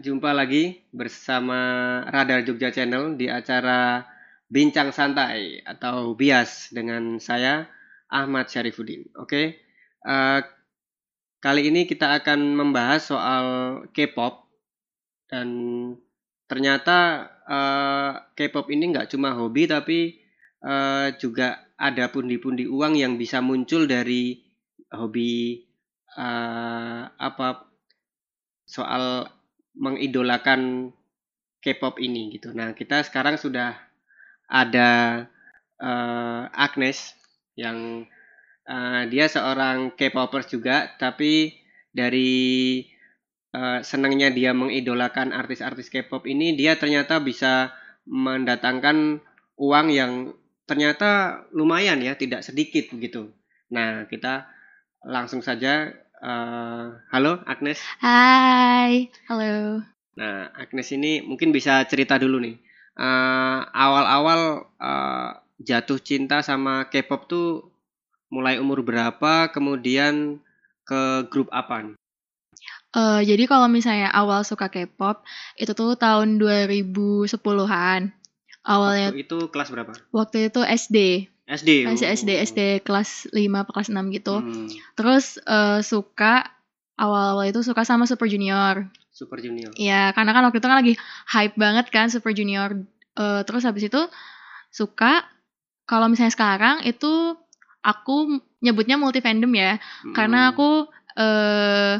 jumpa lagi bersama Radar Jogja Channel di acara Bincang Santai atau Bias dengan saya Ahmad Syarifuddin. Oke, uh, kali ini kita akan membahas soal K-pop dan ternyata uh, K-pop ini nggak cuma hobi tapi uh, juga ada pundi-pundi uang yang bisa muncul dari hobi uh, apa soal mengidolakan K-pop ini gitu. Nah, kita sekarang sudah ada uh, Agnes yang uh, dia seorang K-popers juga, tapi dari uh, senangnya dia mengidolakan artis-artis K-pop ini, dia ternyata bisa mendatangkan uang yang ternyata lumayan ya, tidak sedikit begitu. Nah, kita langsung saja Uh, halo Agnes. Hai, halo. Nah Agnes ini mungkin bisa cerita dulu nih. Uh, awal-awal uh, jatuh cinta sama K-pop tuh mulai umur berapa? Kemudian ke grup apa nih? Uh, jadi kalau misalnya awal suka K-pop itu tuh tahun 2010-an. Awalnya waktu itu kelas berapa? Waktu itu SD. SD. Masih SD, SD kelas 5 kelas 6 gitu. Hmm. Terus uh, suka awal-awal itu suka sama Super Junior. Super Junior. Iya, karena kan waktu itu kan lagi hype banget kan Super Junior. Uh, terus habis itu suka kalau misalnya sekarang itu aku nyebutnya multi fandom ya. Hmm. Karena aku uh,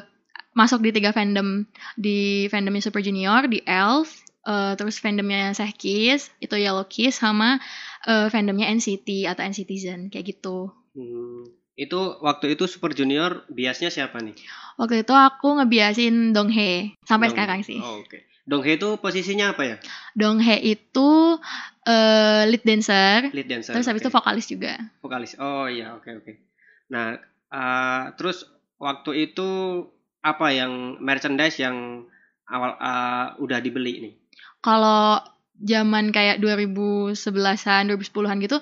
masuk di tiga fandom. Di fandomnya Super Junior, di Elf, uh, terus fandomnya Kiss, itu Yellow Kiss sama uh, fandomnya NCT atau NCTzen kayak gitu. Hmm. Itu waktu itu Super Junior biasnya siapa nih? Waktu itu aku ngebiasin Donghae sampai Dong, sekarang sih. Oh, Oke. Okay. Donghae itu posisinya apa ya? Donghae itu uh, lead dancer. Lead dancer. Terus habis okay. itu vokalis juga. Vokalis. Oh iya, oke okay, oke. Okay. Nah, uh, terus waktu itu apa yang merchandise yang awal uh, udah dibeli nih? Kalau zaman kayak 2011-an, 2010-an gitu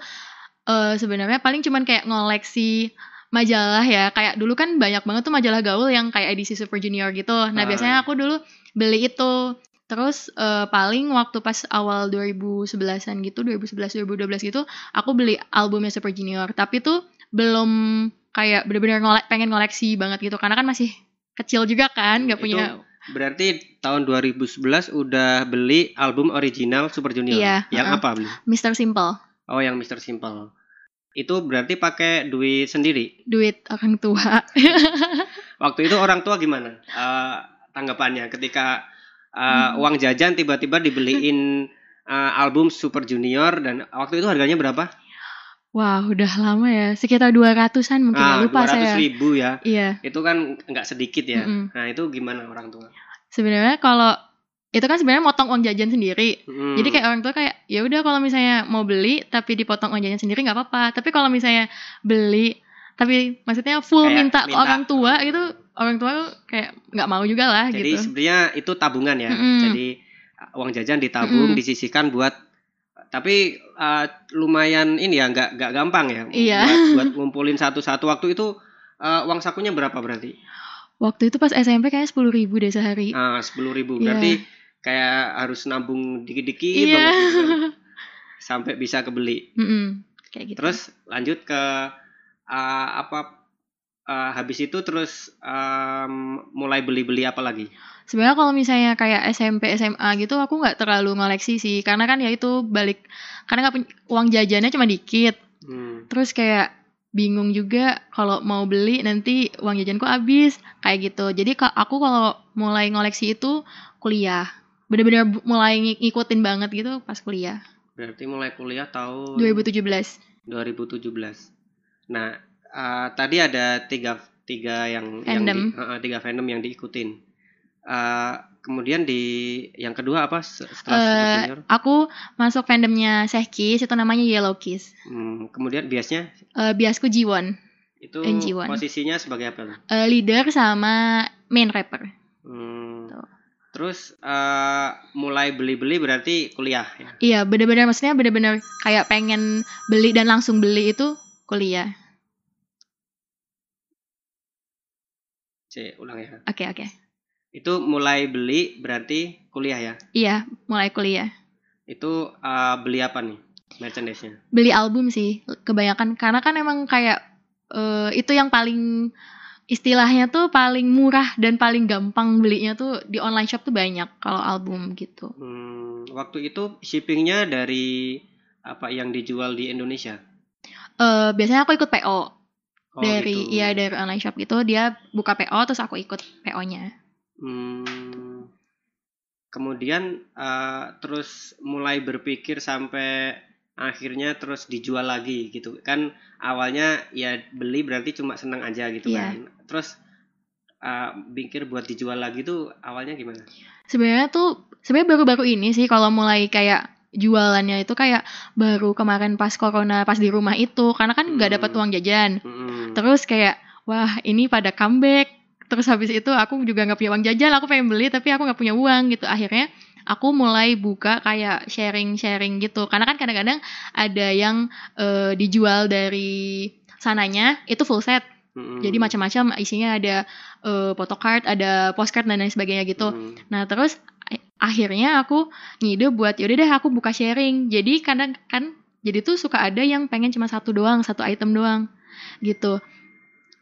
uh, sebenarnya paling cuman kayak ngoleksi majalah ya. Kayak dulu kan banyak banget tuh majalah gaul yang kayak edisi Super Junior gitu. Nah, uh. biasanya aku dulu beli itu. Terus uh, paling waktu pas awal 2011-an gitu, 2011 2012 gitu, aku beli albumnya Super Junior. Tapi tuh belum kayak bener-bener ngolek pengen ngoleksi banget gitu karena kan masih kecil juga kan, nggak punya Berarti tahun 2011 udah beli album original Super Junior. Iya. Yang uh, apa beli? Mr. Simple. Oh, yang Mr. Simple. Itu berarti pakai duit sendiri? Duit orang tua. Waktu itu orang tua gimana uh, tanggapannya ketika uh, hmm. uang jajan tiba-tiba dibeliin uh, album Super Junior dan waktu itu harganya berapa? Wah, udah lama ya. Sekitar 200-an mungkin ah, lupa 200 saya. ribu ya. Iya. Itu kan nggak sedikit ya. Mm -hmm. Nah, itu gimana orang tua? Sebenarnya kalau itu kan sebenarnya motong uang jajan sendiri. Hmm. Jadi kayak orang tua kayak ya udah kalau misalnya mau beli tapi dipotong uang jajan sendiri nggak apa-apa. Tapi kalau misalnya beli tapi maksudnya full kayak minta, minta ke orang tua gitu orang tua kayak nggak mau juga lah Jadi gitu. Jadi sebenarnya itu tabungan ya. Mm -hmm. Jadi uang jajan ditabung, mm -hmm. disisihkan buat tapi uh, lumayan ini ya nggak nggak gampang ya iya. buat, buat ngumpulin satu-satu waktu itu uh, uang sakunya berapa berarti waktu itu pas SMP kayaknya sepuluh ribu deh sehari ah sepuluh ribu iya. berarti yeah. kayak harus nabung dikit-dikit yeah. banget gitu. sampai bisa kebeli mm -mm, kayak gitu terus lanjut ke uh, apa uh, habis itu terus um, mulai beli-beli apa lagi sebenarnya kalau misalnya kayak SMP SMA gitu aku nggak terlalu ngoleksi sih. Karena kan ya itu balik karena nggak uang jajannya cuma dikit. Hmm. terus kayak bingung juga kalau mau beli nanti uang jajanku habis kayak gitu. Jadi aku kalau mulai ngoleksi itu kuliah. Bener-bener mulai ngikutin banget gitu pas kuliah. Berarti mulai kuliah tahun 2017 2017 nah uh, tadi ada tiga tiga yang fandom. yang di, uh, tiga fandom yang diikutin Uh, kemudian di yang kedua apa setelah uh, Super Aku masuk fandomnya Sehkis itu namanya Yellow Kiss. Hmm, kemudian biasnya? Uh, biasku Jiwon. Itu Jiwon. posisinya sebagai apa? Uh, leader sama main rapper. Hmm. Terus uh, mulai beli-beli berarti kuliah ya? Iya, benar-benar maksudnya benar-benar kayak pengen beli dan langsung beli itu kuliah. C, ulang ya. Oke, okay, oke. Okay Itu mulai beli berarti kuliah ya? Iya, mulai kuliah. Itu uh, beli apa nih merchandise-nya? Beli album sih kebanyakan karena kan emang kayak uh, itu yang paling istilahnya tuh paling murah dan paling gampang belinya tuh di online shop tuh banyak kalau album gitu. Hmm, waktu itu shippingnya dari apa yang dijual di Indonesia? Uh, biasanya aku ikut PO Oh, dari gitu. iya dari online shop gitu dia buka PO terus aku ikut PO-nya. Hmm, kemudian uh, terus mulai berpikir sampai akhirnya terus dijual lagi gitu kan awalnya ya beli berarti cuma senang aja gitu Iya. kan terus uh, pikir buat dijual lagi tuh awalnya gimana? Sebenarnya tuh sebenarnya baru-baru ini sih kalau mulai kayak jualannya itu kayak baru kemarin pas corona pas di rumah itu karena kan nggak dapat Hmm. uang jajan. Mm-mm. Terus kayak wah ini pada comeback. Terus habis itu aku juga nggak punya uang jajan, aku pengen beli tapi aku nggak punya uang gitu. Akhirnya aku mulai buka kayak sharing-sharing gitu. Karena kan kadang-kadang ada yang eh, dijual dari sananya itu full set. Mm-mm. Jadi macam-macam isinya ada eh, photocard, ada postcard dan lain sebagainya gitu. Mm. Nah terus a- akhirnya aku ngide buat yaudah deh aku buka sharing. Jadi kadang kan jadi tuh suka ada yang pengen cuma satu doang, satu item doang gitu.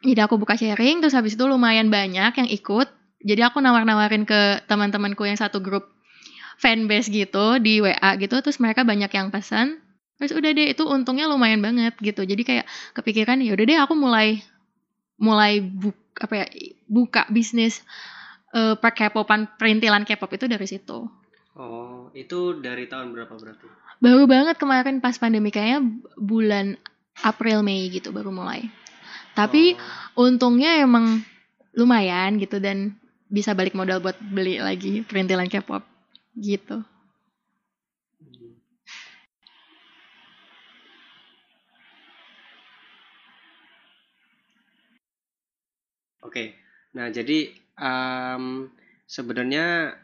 Jadi aku buka sharing terus habis itu lumayan banyak yang ikut. Jadi aku nawar-nawarin ke teman-temanku yang satu grup fanbase gitu di WA gitu terus mereka banyak yang pesan. Terus udah deh itu untungnya lumayan banget gitu. Jadi kayak kepikiran ya udah deh aku mulai mulai buka apa ya buka bisnis eh per K-popan perintilan K-pop itu dari situ. Oh, itu dari tahun berapa berarti? Baru banget kemarin pas pandemi kayaknya bulan April Mei gitu baru mulai. Tapi Oh. untungnya emang lumayan gitu dan bisa balik modal buat beli lagi perintilan K-pop gitu. Oke, nah jadi em, sebenarnya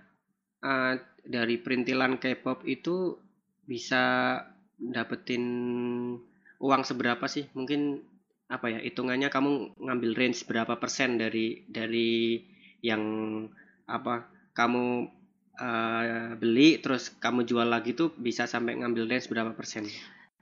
eh, dari perintilan K-pop itu bisa dapetin uang seberapa sih? Mungkin apa ya hitungannya kamu ngambil range berapa persen dari dari yang apa kamu eh, beli terus kamu jual lagi tuh bisa sampai ngambil range berapa persen?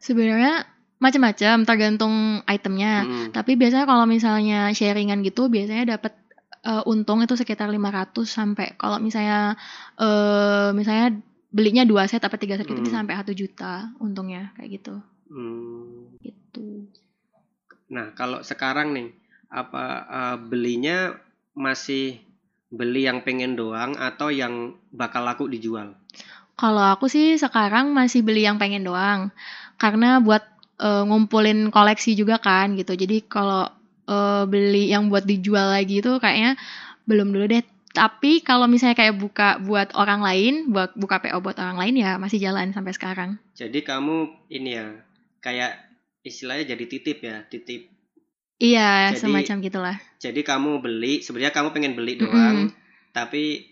Sebenarnya macam-macam tergantung itemnya. Mm. Tapi biasanya kalau misalnya sharingan gitu biasanya dapat eh, untung itu sekitar 500 sampai kalau misalnya eh misalnya belinya dua set apa tiga set gitu Hmm. bisa sampai 1 juta untungnya kayak gitu. Hmm. Gitu. Nah, kalau sekarang nih, apa eh, belinya masih beli yang pengen doang atau yang bakal laku dijual? Kalau aku sih sekarang masih beli yang pengen doang. Karena buat eh, ngumpulin koleksi juga kan gitu. Jadi kalau eh, beli yang buat dijual lagi itu kayaknya belum dulu deh. Tapi kalau misalnya kayak buka buat orang lain, buat buka PO buat orang lain ya masih jalan sampai sekarang. Jadi kamu ini ya, kayak istilahnya jadi titip ya, titip. Iya, Jadi- semacam gitulah. Jadi kamu beli, sebenarnya kamu pengen beli doang, tapi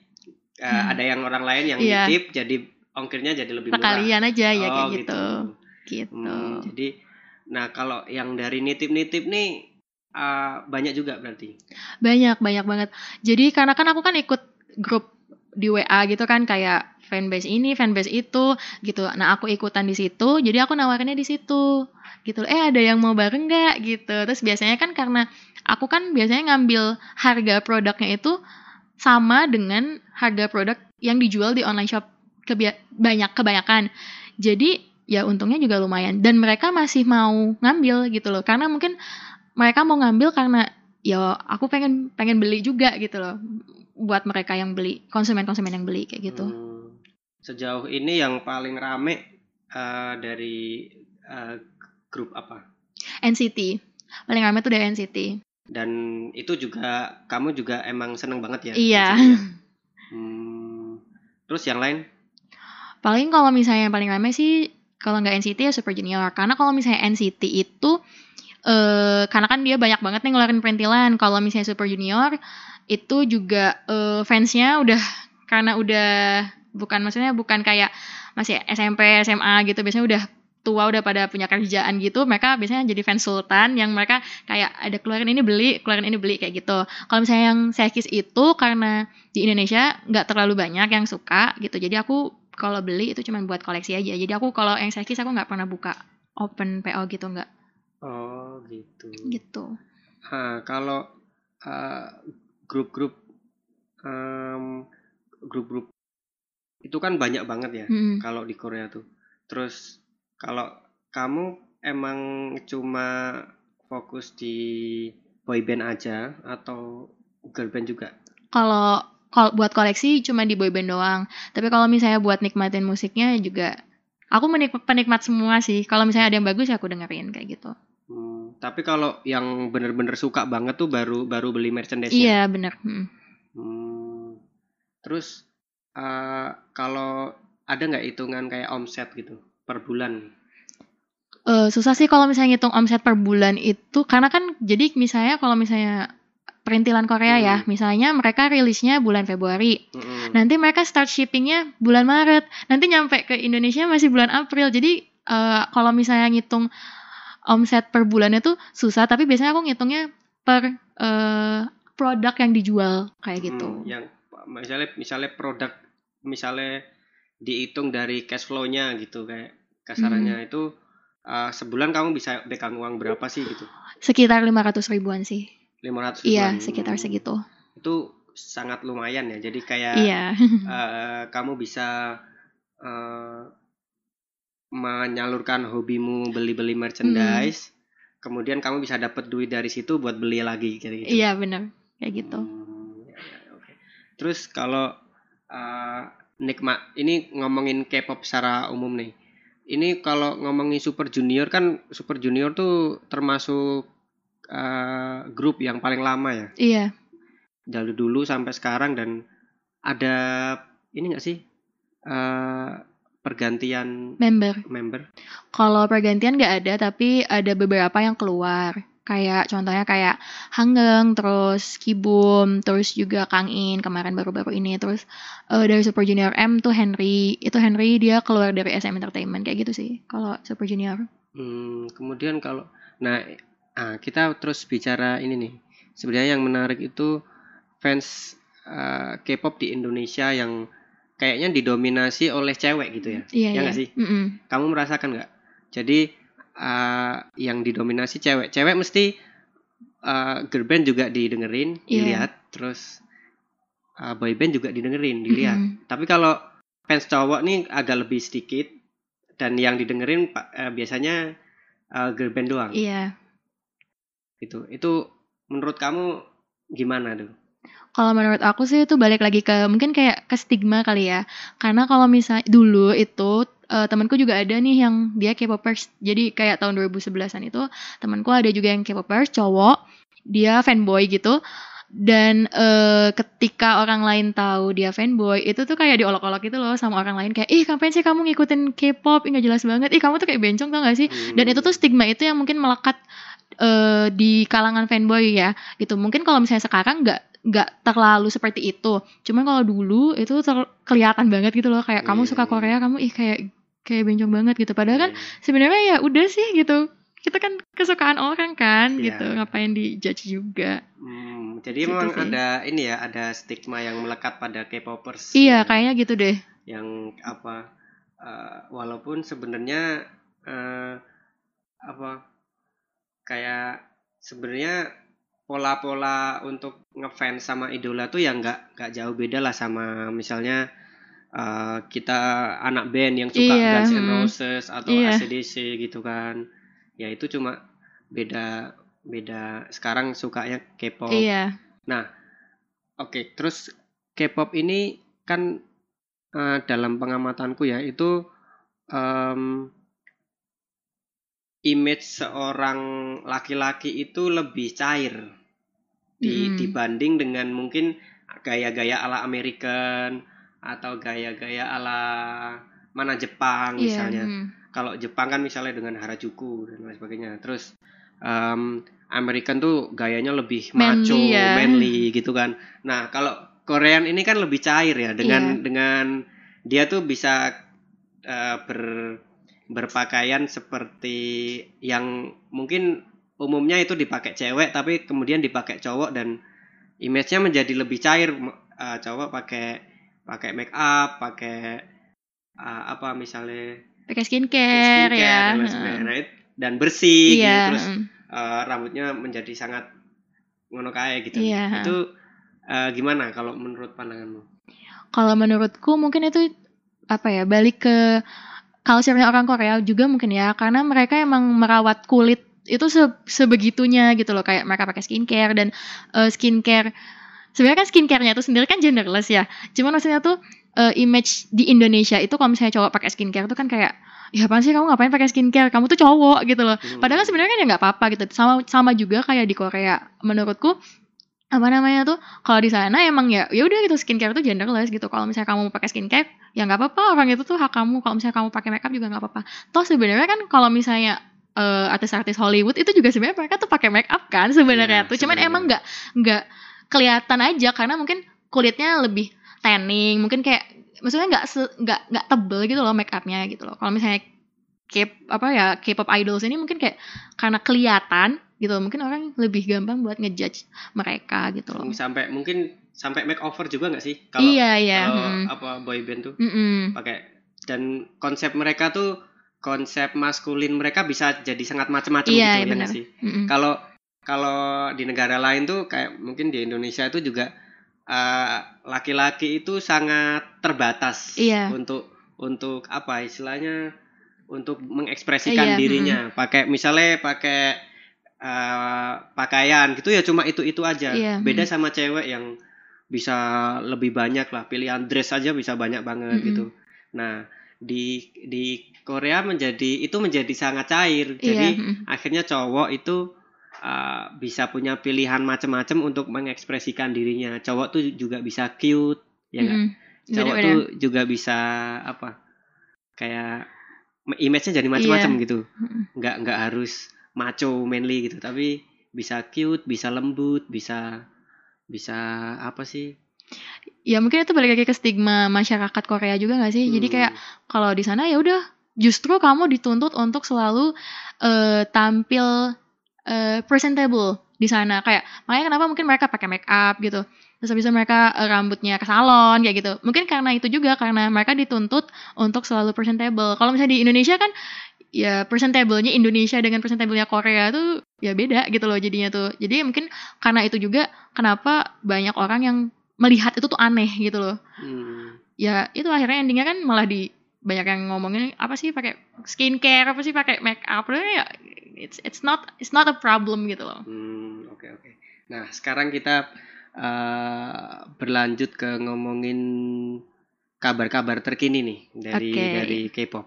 eh, Hmm. ada yang orang lain yang Iya. nitip, jadi ongkirnya jadi lebih murah. Sekalian aja ya Oh, kayak gitu. Gitu. Hmm, jadi, nah kalau yang dari nitip-nitip nih eh, banyak juga berarti. Banyak, banyak banget. Jadi karena kan aku kan ikut grup di WA gitu kan kayak fanbase ini, fanbase itu gitu. Nah, aku ikutan di situ, jadi aku nawarinnya di situ. Gitu. Eh, ada yang mau bareng nggak gitu. Terus biasanya kan karena aku kan biasanya ngambil harga produknya itu sama dengan harga produk yang dijual di online shop Kebia- banyak kebanyakan. Jadi ya untungnya juga lumayan dan mereka masih mau ngambil gitu loh. Karena mungkin mereka mau ngambil karena ya aku pengen pengen beli juga gitu loh buat mereka yang beli konsumen-konsumen yang beli kayak gitu Hmm. Sejauh ini yang paling rame eh, dari eh, grup apa? NCT paling ramai tuh dari NCT Dan itu juga kamu juga emang seneng banget ya? Iya. ya? Hmm. Terus yang lain? paling kalau misalnya yang paling ramai sih kalau nggak NCT ya Super Junior karena kalau misalnya NCT itu eh karena kan dia banyak banget nih ngeluarin perintilan kalau misalnya Super Junior itu juga eh, fansnya udah karena udah bukan maksudnya bukan kayak masih SMP SMA gitu biasanya udah tua udah pada punya kerjaan gitu mereka biasanya jadi fans sultan yang mereka kayak ada keluarin ini beli keluarin ini beli kayak gitu. Kalau misalnya yang sekis itu karena di Indonesia nggak terlalu banyak yang suka gitu jadi aku kalau beli itu cuma buat koleksi aja. Jadi aku kalau yang sekis aku nggak pernah buka open PO gitu nggak. Oh, gitu. gitu. Ah, kalau eh, grup-grup em, grup-grup itu kan banyak banget ya Mm-mm. kalau di Korea tuh. Terus kalau kamu emang cuma fokus di boy band aja atau girl band juga? kalau kalau buat koleksi cuma di boyband doang tapi kalau misalnya buat nikmatin musiknya juga aku menik penikmat semua sih kalau misalnya ada yang bagus ya aku dengerin kayak gitu Hmm, tapi kalau yang bener-bener suka banget tuh baru baru beli merchandise iya bener Mm. Hmm. Terus eh, kalau ada nggak hitungan kayak omset gitu per bulan? Eh, susah sih kalau misalnya ngitung omset per bulan itu karena kan jadi misalnya kalau misalnya perintilan Korea ya Hmm. misalnya mereka rilisnya bulan Februari Mm-mm. nanti mereka start shippingnya bulan Maret nanti nyampe ke Indonesia masih bulan April jadi eh, kalau misalnya ngitung omset per bulannya tuh susah tapi biasanya aku ngitungnya per eh, produk yang dijual kayak gitu Hmm, yang misalnya misalnya produk misalnya dihitung dari cash flow-nya gitu kayak kasarannya Hmm. itu eh, sebulan kamu bisa pegang uang berapa sih gitu? sekitar 500 ribuan sih 500 iya ribuan. sekitar Hmm, segitu Itu sangat lumayan ya. Jadi kayak iya eh, kamu bisa eh, menyalurkan hobimu beli-beli merchandise, kemudian kamu bisa dapat duit dari situ buat beli lagi kayak gitu. iya bener kayak gitu Hmm, ya, ya, oke. Terus kalau eh, nikmat ini ngomongin K-pop secara umum nih. Ini kalau ngomongin Super Junior kan Super Junior tuh termasuk eh, grup yang paling lama ya iya dari dulu sampai sekarang dan ada ini nggak sih eh, pergantian member member Kalau pergantian nggak ada, tapi ada beberapa yang keluar. Kayak contohnya kayak Hangeng, terus Kibum, terus juga Kang In kemarin baru-baru ini. Terus eh, dari Super Junior M tuh Henry. Itu Henry dia keluar dari SM Entertainment kayak gitu sih. Kalau Super Junior. Hmm, kemudian kalau nah ah, kita terus bicara ini nih sebenarnya yang menarik itu fans eh, K-pop di Indonesia yang kayaknya didominasi oleh cewek gitu ya Iya Ya iya. nggak sih? Mm-mm. kamu merasakan nggak jadi eh, yang didominasi cewek cewek mesti eh, girl band juga didengerin Iya. dilihat terus eh, boy band juga didengerin dilihat Mm-mm. tapi kalau fans cowok nih agak lebih sedikit dan yang didengerin eh, biasanya eh, girl band doang Iya. itu itu menurut kamu gimana tuh Kalau menurut aku sih itu balik lagi ke mungkin kayak ke stigma kali ya. Karena kalau misalnya dulu itu eh, temanku juga ada nih yang dia K-popers. Jadi kayak tahun 2011-an itu temanku ada juga yang K-popers cowok. Dia fanboy gitu. Dan eh, ketika orang lain tahu dia fanboy, itu tuh kayak diolok-olok gitu loh sama orang lain kayak, "Ih, ngapain sih kamu ngikutin K-pop? Ih, nggak jelas banget. Ih, kamu tuh kayak bencong tau gak sih?" Dan itu tuh stigma itu yang mungkin melekat eh, di kalangan fanboy ya gitu mungkin kalau misalnya sekarang nggak nggak terlalu seperti itu cuman kalau dulu itu ter- kelihatan banget gitu loh kayak kamu suka iya. Korea kamu ih kayak kayak bencong banget gitu padahal kan Iya. sebenarnya ya udah sih gitu kita kan kesukaan orang kan Iya. gitu ngapain di judge juga Hmm, jadi Gitu memang sih. ada ini ya ada stigma yang melekat pada K-popers iya yang- kayaknya gitu deh yang apa eh, walaupun sebenarnya eh, apa kayak sebenarnya pola-pola untuk ngefans sama idola tuh ya nggak nggak jauh beda lah sama misalnya eh, kita anak band yang suka Iya, Guns N'. Roses atau Iya. AC/DC gitu kan ya itu cuma beda beda sekarang sukanya K-pop iya Oke, terus K-pop ini kan eh, dalam pengamatanku ya itu em, image seorang laki-laki itu lebih cair di- Mm. dibanding dengan mungkin gaya-gaya ala American atau gaya-gaya ala mana Jepang iya misalnya mm. kalau Jepang kan misalnya dengan Harajuku dan lain sebagainya. Terus em, American tuh gayanya lebih Manly macho, ya. manly gitu kan. Nah, kalau Korean ini kan lebih cair ya dengan Iya. dengan dia tuh bisa eh, ber berpakaian seperti yang mungkin umumnya itu dipakai cewek tapi kemudian dipakai cowok dan image-nya menjadi lebih cair uh, cowok pakai pakai make up pakai uh, apa misalnya pakai skincare, skincare ya. dan, right? dan bersih gitu Iya, terus uh, rambutnya menjadi sangat ngono kayak gitu. Iya. itu uh, gimana kalau menurut pandanganmu? Kalau menurutku mungkin itu apa ya balik ke culture-nya orang Korea juga mungkin ya. Karena mereka emang merawat kulit itu se- sebegitunya gitu loh. Kayak mereka pakai skincare dan eh, skincare sebenarnya kan skincare-nya itu sendiri kan genderless ya cuman maksudnya tuh eh, image di Indonesia itu kalau misalnya cowok pakai skincare tuh kan kayak ya apaan sih kamu ngapain pakai skincare kamu tuh cowok gitu loh Hmm. Padahal kan sebenarnya kan ya nggak apa-apa gitu. Sama sama juga kayak di Korea. Menurutku apa namanya tuh kalau di sana emang ya ya udah gitu skincare tuh genderless gitu. Kalau misalnya kamu mau pakai skincare ya nggak apa-apa orang itu tuh hak kamu. Kalau misalnya kamu pakai makeup juga nggak apa-apa. Toh sebenarnya kan kalau misalnya eh, artis-artis Hollywood itu juga sebenarnya mereka tuh pakai makeup kan sebenarnya Iya, tuh. Cuman sebenarnya. emang nggak nggak kelihatan aja karena mungkin kulitnya lebih tanning. Mungkin kayak maksudnya nggak nggak nggak tebel gitu loh makeupnya gitu loh. Kalau misalnya K apa ya K-pop idols ini mungkin kayak karena kelihatan gitu mungkin orang lebih gampang buat ngejudge mereka gitu loh. sampai mungkin sampai makeover juga nggak sih kalau iya iya. kalau mm. apa boy band tuh Mm-mm. pakai dan konsep mereka tuh konsep maskulin mereka bisa jadi sangat macam-macam Iya, gitu ya benar. nggak sih Mm-mm. kalau kalau di negara lain tuh kayak mungkin di Indonesia itu juga eh, laki-laki itu sangat terbatas Iya. untuk untuk apa istilahnya untuk mengekspresikan Iya, dirinya pakai misalnya pakai eh, pakaian gitu ya cuma itu itu aja Iya, beda sama cewek yang bisa lebih banyak lah pilihan dress aja bisa banyak banget Mm-mm. gitu nah di di Korea menjadi itu menjadi sangat cair Iya. jadi mm. akhirnya cowok itu uh, bisa punya pilihan macam-macam untuk mengekspresikan dirinya cowok tuh juga bisa cute ya Mm-mm. cowok Bener-bener. tuh juga bisa apa kayak image-nya jadi macam-macam Iya. gitu nggak nggak harus macho manly gitu tapi bisa cute bisa lembut bisa bisa apa sih Ya mungkin itu balik lagi ke stigma masyarakat Korea juga gak sih? Jadi Hmm, kayak kalau di sana ya udah justru kamu dituntut untuk selalu eh, tampil eh, presentable di sana. Kayak makanya kenapa mungkin mereka pakai make up gitu. Terus habis itu mereka eh, rambutnya ke salon kayak gitu. Mungkin karena itu juga karena mereka dituntut untuk selalu presentable. Kalau misalnya di Indonesia kan ya presentable-nya Indonesia dengan presentable-nya Korea tuh ya beda gitu loh jadinya tuh. Jadi mungkin karena itu juga kenapa banyak orang yang melihat itu tuh aneh gitu loh. Hmm, ya itu akhirnya endingnya kan malah di banyak yang ngomongin apa sih pakai skincare apa sih pakai make up. Ya it's it's not it's not a problem gitu loh. Hmm, oke oke. Nah sekarang kita uh, berlanjut ke ngomongin kabar-kabar terkini nih dari Oke. dari K-pop.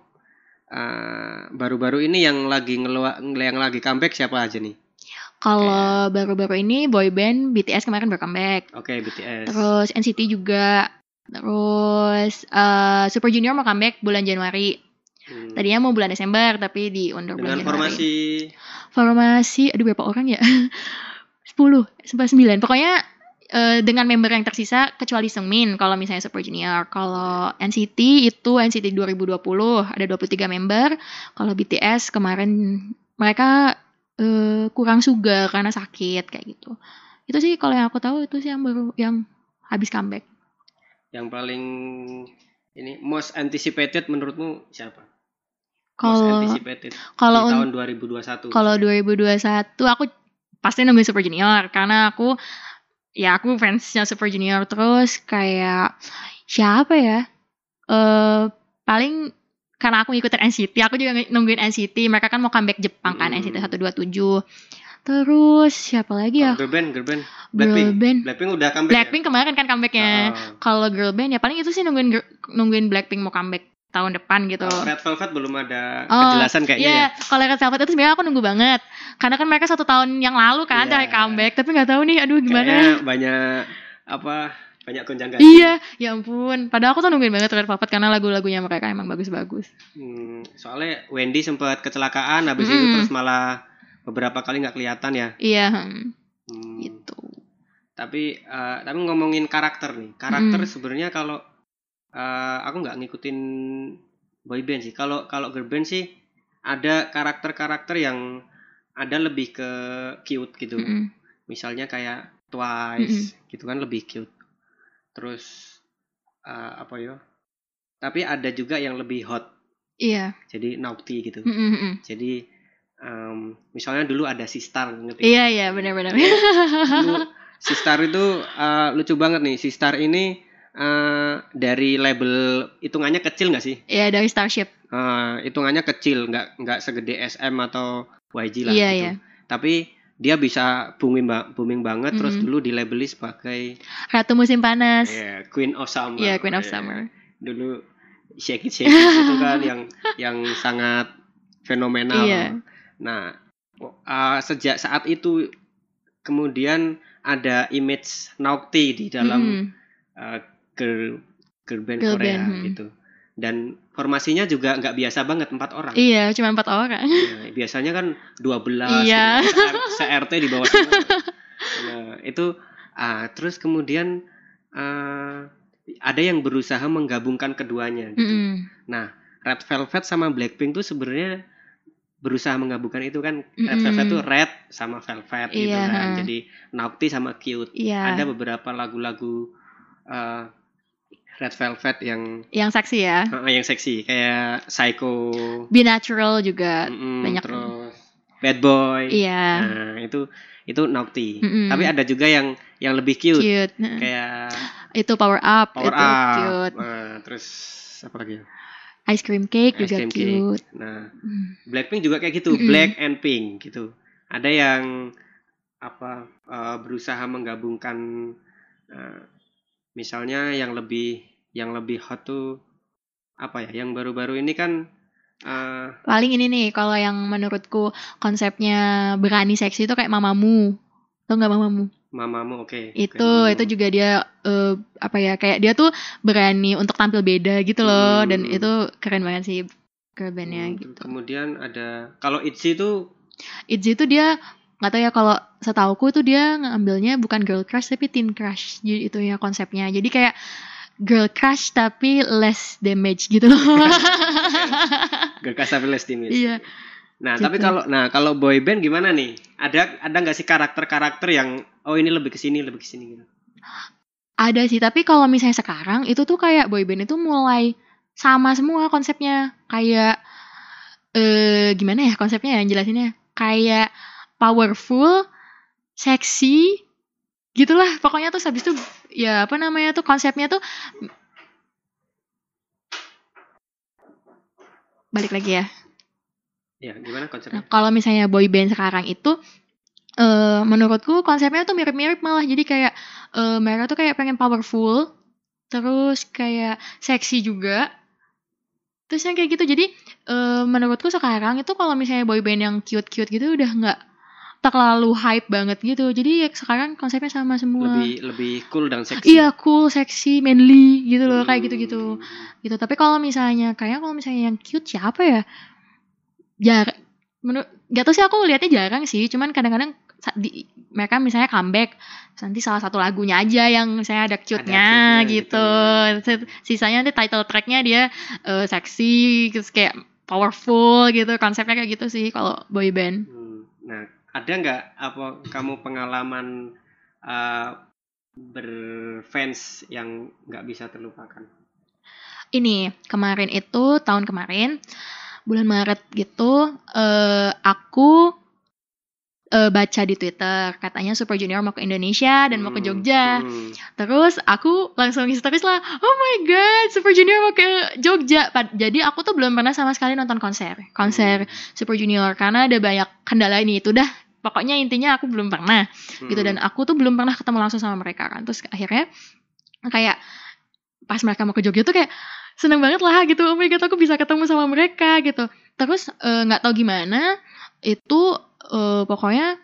Uh, baru-baru ini yang lagi ngelua, yang lagi comeback siapa aja nih? Kalau baru-baru ini boyband BTS kemarin bercomeback. Oke BTS terus NCT juga. Terus eh, Super Junior mau comeback bulan Januari Hmm, tadinya mau bulan Desember tapi diundur bulan Januari formasi? formasi aduh berapa orang ya? 10 sampai 9 pokoknya eh, dengan member yang tersisa kecuali Seungmin kalau misalnya Super Junior. Kalau NCT itu NCT 2020 ada 23 member. Kalau BTS kemarin mereka eh, kurang suga karena sakit kayak gitu. Itu sih kalau yang aku tahu itu sih yang baru yang habis comeback. Yang paling ini most anticipated menurutmu siapa kalau kalau tahun 2021 Kalau 2021 aku pasti nungguin Super Junior karena aku ya aku fansnya Super Junior terus kayak siapa ya? Eh paling karena aku ngikutin NCT, aku juga ng- nungguin NCT. Mereka kan mau comeback Jepang kan Hmm. NCT 127. Terus siapa lagi ya? Oh, girl band girl band Girl Blackpink band. Blackpink udah comeback Blackpink kemarin kan ya? comebacknya. Oh. Kalau girl band ya paling itu sih nungguin nungguin Blackpink mau comeback tahun depan gitu. Kalau Red Velvet belum ada Oh, kejelasan kayaknya Iya, ya. kalau Red Velvet itu sebenarnya aku nunggu banget. Karena kan mereka satu tahun yang lalu kan Iya. cari comeback, tapi nggak tahu nih, aduh Kayaknya gimana. banyak apa banyak gonjang ganjing. Iya, ya ampun. Padahal aku tuh nungguin banget Red Velvet karena lagu-lagunya mereka emang bagus-bagus. Hmm, soalnya Wendy sempat kecelakaan habis itu Mm. terus malah beberapa kali nggak kelihatan ya. Iya, hmm, Hmm, gitu. Tapi eh, tapi ngomongin karakter nih. Karakter Mm. sebenarnya kalau eh, aku nggak ngikutin boy band sih. Kalau kalau girl band sih ada karakter-karakter yang ada lebih ke cute gitu. Mm-mm. Misalnya kayak Twice gitu kan lebih cute. Terus eh, apa ya? Tapi ada juga yang lebih hot. Iya. Jadi naughty gitu. Mm-mm, mm-mm. Jadi em, misalnya dulu ada Sistar ngerti? Iya iya benar-benar. Dulu Sistar itu eh, lucu banget nih. Sistar ini eh, dari label hitungannya kecil nggak sih? Iya dari Starship. Hitungannya kecil, nggak nggak segede SM atau YG lah Iya gitu. iya. Tapi dia bisa booming ba- booming banget. Terus Mhm. dulu dilabeli sebagai Ratu musim panas. ya, Queen of Summer. Iya Queen of Ya, Summer. Dulu Shake It Shake It itu kan yang yang sangat fenomenal. Iya. Nah, uh, sejak saat itu kemudian ada image naughty di dalam Mm-mm. uh, girl girl band Girl Korea band, hmm. gitu. Dan formasinya juga nggak biasa banget empat orang. Iya cuma empat orang. Nah, biasanya kan 12 Iya. gitu, se- se-RT di bawah semua. Nah, itu ah, terus kemudian ah, ada yang berusaha menggabungkan keduanya gitu. Mm-mm. Red Velvet sama Blackpink tuh sebenarnya berusaha menggabungkan itu kan Red Mm-mm. Velvet tuh red sama velvet gitu Iya, kan. Jadi naughty sama cute. Iya. Ada beberapa lagu-lagu eh, Red Velvet yang Yang seksi ya. ah, yang seksi kayak Psycho, Be Natural juga. mm-mm, banyak. terus Bad Boy. Iya. Nah, itu itu naughty. Mm-mm. Tapi ada juga yang yang lebih cute, Cute. Kayak Itu Power Up. Power itu Up. cute. Nah, terus apa lagi? Ice Cream Cake Ice juga Cream Cake. cute. Nah, Mm. Blackpink juga kayak gitu, Mm-mm. black and pink gitu. Ada yang apa eh, berusaha menggabungkan eh, misalnya yang lebih yang lebih hot tuh apa ya? Yang baru-baru ini kan eh, Paling ini nih kalau yang menurutku konsepnya berani seksi itu kayak Mamamu. Tau nggak Mamamu? Mamamu oke. itu oke, itu juga dia eh, apa ya kayak dia tuh berani untuk tampil beda gitu loh dan Hmm. itu keren banget sih girl bandnya Hmm, gitu. Kemudian ada kalau ITZY itu Itzy itu dia nggak tahu ya kalau setauku itu dia ngambilnya bukan girl crush tapi teen crush jadi itu ya konsepnya jadi kayak girl crush tapi less damage gitu loh Gak kasar less timid. iya Nah, Gitu. tapi kalau nah kalau boy band gimana nih? Ada ada nggak sih karakter-karakter yang oh ini lebih ke sini, lebih ke sini gitu. ada sih tapi kalau misalnya sekarang itu tuh kayak boyband itu mulai sama semua konsepnya kayak eh gimana ya konsepnya ya jelasinnya kayak powerful seksi gitulah pokoknya tuh habis itu ya apa namanya tuh konsepnya tuh balik lagi ya. Ya, gimana Nah, konsepnya? kalau misalnya boy band sekarang itu eh menurutku konsepnya tuh mirip-mirip malah. Jadi kayak eh, mereka tuh kayak pengen powerful terus kayak seksi juga. Terus yang kayak gitu. Jadi eh, menurutku sekarang itu kalau misalnya boy band yang cute-cute gitu udah nggak terlalu hype banget gitu jadi ya sekarang konsepnya sama semua Lebih lebih cool dan seksi. iya cool seksi manly gitu loh kayak gitu-gitu Hmm. gitu tapi kalau misalnya kayak kalau misalnya yang cute siapa ya jar menurut gak tau sih aku lihatnya jarang sih cuman kadang-kadang di, mereka misalnya comeback nanti salah satu lagunya aja yang misalnya ada cute-nya cute-nya gitu. sisanya nanti title tracknya dia eh, seksi terus kayak powerful gitu konsepnya kayak gitu sih kalau boy band Hmm. Nah, ada nggak apa kamu pengalaman uh, berfans yang nggak bisa terlupakan? ini kemarin itu tahun kemarin bulan Maret gitu eh aku eh, baca di Twitter katanya Super Junior mau ke Indonesia dan mau ke Hmm, Jogja. hmm. Terus aku langsung histeris lah, oh my god, Super Junior mau ke Jogja. Pad- Jadi aku tuh belum pernah sama sekali nonton konser, konser Super Junior karena ada banyak kendala ini itu dah. Pokoknya intinya aku belum pernah gitu Hmm. dan aku tuh belum pernah ketemu langsung sama mereka kan. Terus akhirnya kayak pas mereka mau ke Jogja tuh kayak seneng banget lah gitu. Oh my god, aku bisa ketemu sama mereka gitu. Terus eh, nggak tahu gimana itu eh, pokoknya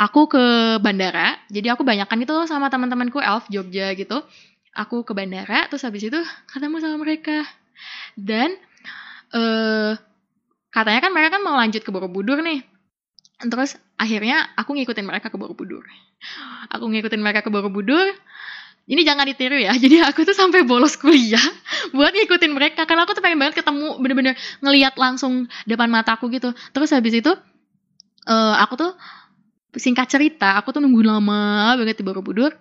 aku ke bandara. Jadi aku banyakan itu sama teman-temanku Elf Jogja gitu. Aku ke bandara terus habis itu ketemu sama mereka. Dan eh katanya kan mereka kan mau lanjut ke Borobudur nih. Terus akhirnya aku ngikutin mereka ke Borobudur. Aku ngikutin mereka ke Borobudur. ini jangan ditiru ya. Jadi aku tuh sampai bolos kuliah buat ngikutin mereka karena aku tuh pengen banget ketemu bener-bener ngeliat langsung depan mataku gitu. Terus habis itu eh aku tuh singkat cerita, aku tuh nunggu lama banget di Borobudur.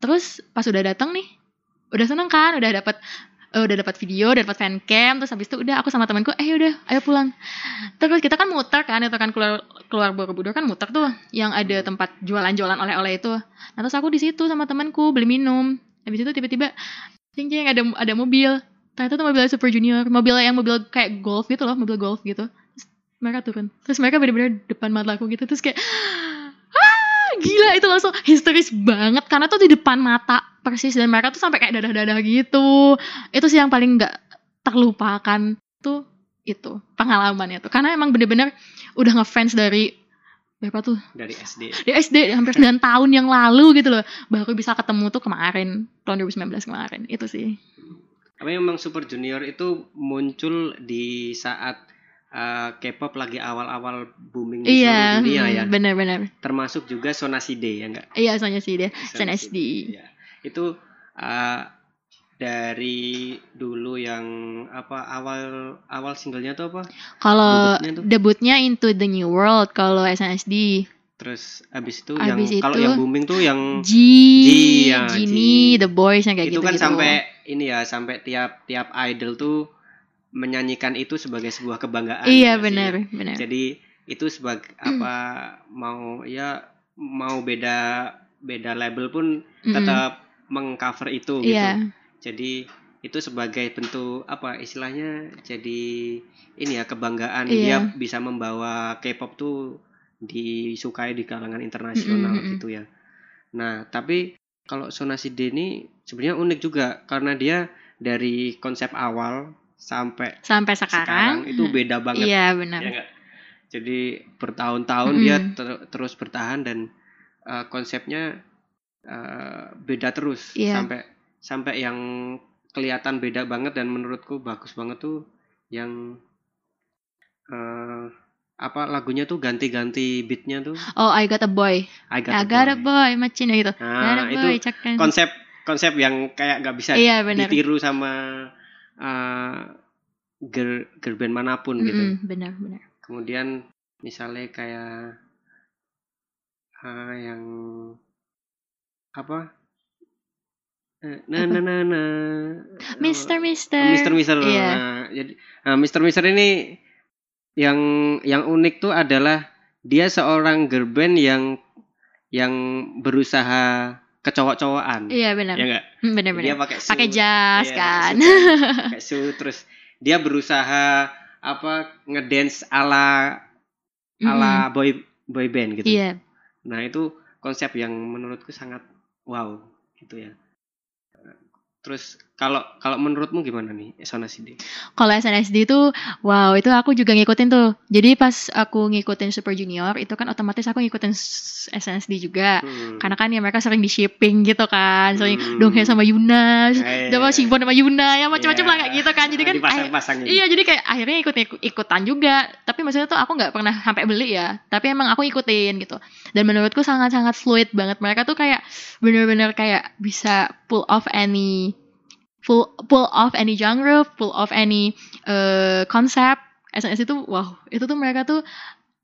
Terus pas udah datang nih, udah seneng kan, udah dapat eh, udah dapat video, udah dapat fancam, terus habis itu udah aku sama temanku, eh udah, ayo pulang. Terus kita kan muter kan, itu kan keluar keluar Borobudur kan muter tuh, yang ada tempat jualan-jualan oleh-oleh itu. Nah terus aku di situ sama temanku beli minum. Habis itu tiba-tiba, cing cing ada ada mobil. Ternyata tuh mobil Super Junior, mobil yang mobil kayak golf gitu loh, mobil golf gitu. Terus mereka turun, terus mereka bener-bener depan mata aku gitu, terus kayak gila itu langsung histeris banget. Karena tuh di depan mata persis dan mereka tuh sampai kayak dadah-dadah gitu. Itu sih yang paling nggak terlupakan tuh itu pengalamannya tuh. Karena emang bener-bener udah ngefans dari berapa tuh? Dari SD. di SD hampir 9 tahun yang lalu gitu loh. Baru bisa ketemu tuh kemarin tahun 2019 kemarin. Itu sih. Tapi memang Super Junior itu muncul di saat eh, K-pop lagi awal-awal booming di iya seluruh dunia ya. bener-bener Termasuk juga Sonaside ya enggak? iya soalnya sih dia SNSD Ya. Itu eh, dari dulu yang apa awal awal singlenya tuh apa? kalau Debutnya debutnya Into the New World kalau SNSD Terus abis itu Abis yang kalau itu yang booming tuh yang G, G, ya, Genie, G. The Boys yang kayak itu gitu kan sampai ini ya sampai tiap tiap idol tuh menyanyikan itu sebagai sebuah kebanggaan. iya ya sih. benar benar Jadi itu sebagai apa mau ya mau beda beda label pun Mm-mm. tetap mengcover itu gitu. iya Jadi itu sebagai bentuk apa istilahnya jadi ini ya kebanggaan Iya. dia bisa membawa K-pop tuh disukai di kalangan internasional Mm-mm, mm-mm. gitu ya. Nah, tapi kalau Sonaside ini sebenarnya unik juga karena dia dari konsep awal sampai sampai sekarang, sekarang, itu beda banget. Iya benar. Ya? Jadi bertahun-tahun dia Mm-mm. ter- terus bertahan dan uh, konsepnya uh, beda terus. Iya. sampai sampai yang kelihatan beda banget dan menurutku bagus banget tuh yang uh, apa lagunya tuh ganti-ganti beatnya tuh. Oh I got a boy. I I Got a got a Boy. boy macin gitu got Nah, a itu boy cekan konsep konsep yang kayak nggak bisa iya ditiru sama uh, girl, girl band mana pun gitu. Mm-mm, benar benar. Kemudian misalnya kayak ah, yang apa? Nah nah nah nah Mister Mister. Mister Mister. Iya. Nah, jadi nah, Mister Mister ini yang yang unik tuh adalah dia seorang girl band yang yang berusaha kecowok-cowokan iya benar. Ya enggak Hmm, benar dia pakai pakai jas Iya, kan. pakai suit terus dia berusaha apa ngedance ala ala boy boy band gitu. iya. Nah, itu konsep yang menurutku sangat wow gitu ya. Terus kalau kalau menurutmu gimana nih Sonaside? Kalau SNSD itu, wow itu aku juga ngikutin tuh. Jadi pas aku ngikutin Super Junior itu kan otomatis aku ngikutin SNSD juga. Hmm. Karena kan ya mereka sering di shipping gitu kan, sering Hmm. Donghae sama Yuna, Eh, sama Shibon sama Yuna, ya macam-macam iya. lah kayak gitu kan. Jadi kan ah, iya jadi kayak akhirnya ikut ikutan juga. Tapi maksudnya tuh aku nggak pernah sampai beli ya. Tapi emang aku ikutin gitu. Dan menurutku sangat-sangat fluid banget. Mereka tuh kayak bener-bener kayak bisa pull off any full pull off any genre, pull off any eh konsep. SNS itu wow, itu tuh mereka tuh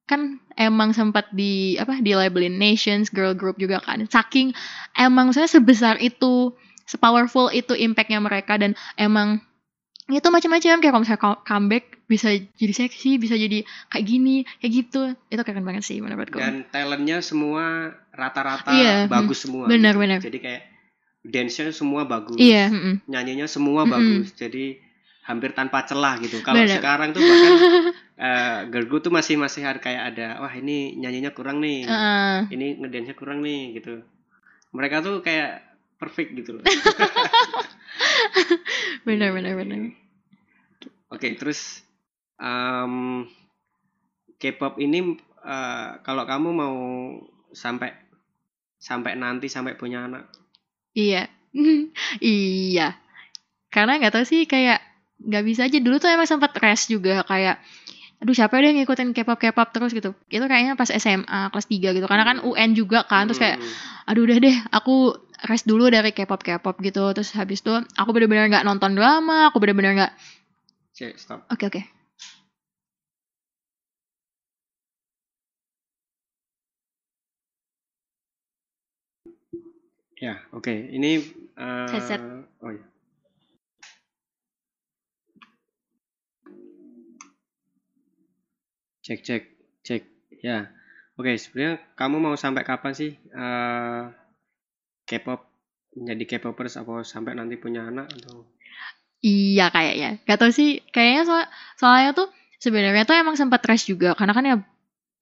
kan emang sempat di apa di labelin Nations Girl Group juga kan. Saking emang maksudnya sebesar itu, sepowerful itu impactnya mereka dan emang itu macam-macam kayak kalau misalnya co- comeback bisa jadi seksi, bisa jadi kayak gini, kayak gitu. Itu keren banget sih menurutku. Dan talentnya semua rata-rata Iya, bagus semua. benar, gitu. benar. Jadi kayak dance-nya semua bagus. Iya, mm-mm. Nyanyinya semua Mm-mm. bagus. Jadi hampir tanpa celah gitu. Kalau sekarang tuh bahkan eh girl group tuh masih masih ada kayak ada wah ini nyanyinya kurang nih. Heeh. ini ngedance kurang nih gitu mereka tuh kayak perfect gitu loh benar benar benar. oke terus em, K-pop ini eh, kalau kamu mau sampai sampai nanti sampai punya anak Iya. iya. Karena nggak tahu sih kayak nggak bisa aja dulu tuh emang sempat rest juga kayak aduh siapa deh yang ngikutin K-pop K-pop terus gitu itu kayaknya pas SMA kelas 3 gitu karena kan UN juga kan terus kayak Hmm. aduh udah deh aku rest dulu dari K-pop K-pop gitu terus habis itu aku bener-bener nggak nonton drama aku bener-bener nggak Cek, stop. oke oke Ya, oke. Ini eh, Headset. Oh ya. Cek cek cek. Ya. Oke, sebenarnya kamu mau sampai kapan sih eh K-pop menjadi K-popers apa sampai nanti punya anak atau iya kayaknya gak tau sih kayaknya soal soalnya tuh sebenarnya tuh emang sempat stress juga karena kan ya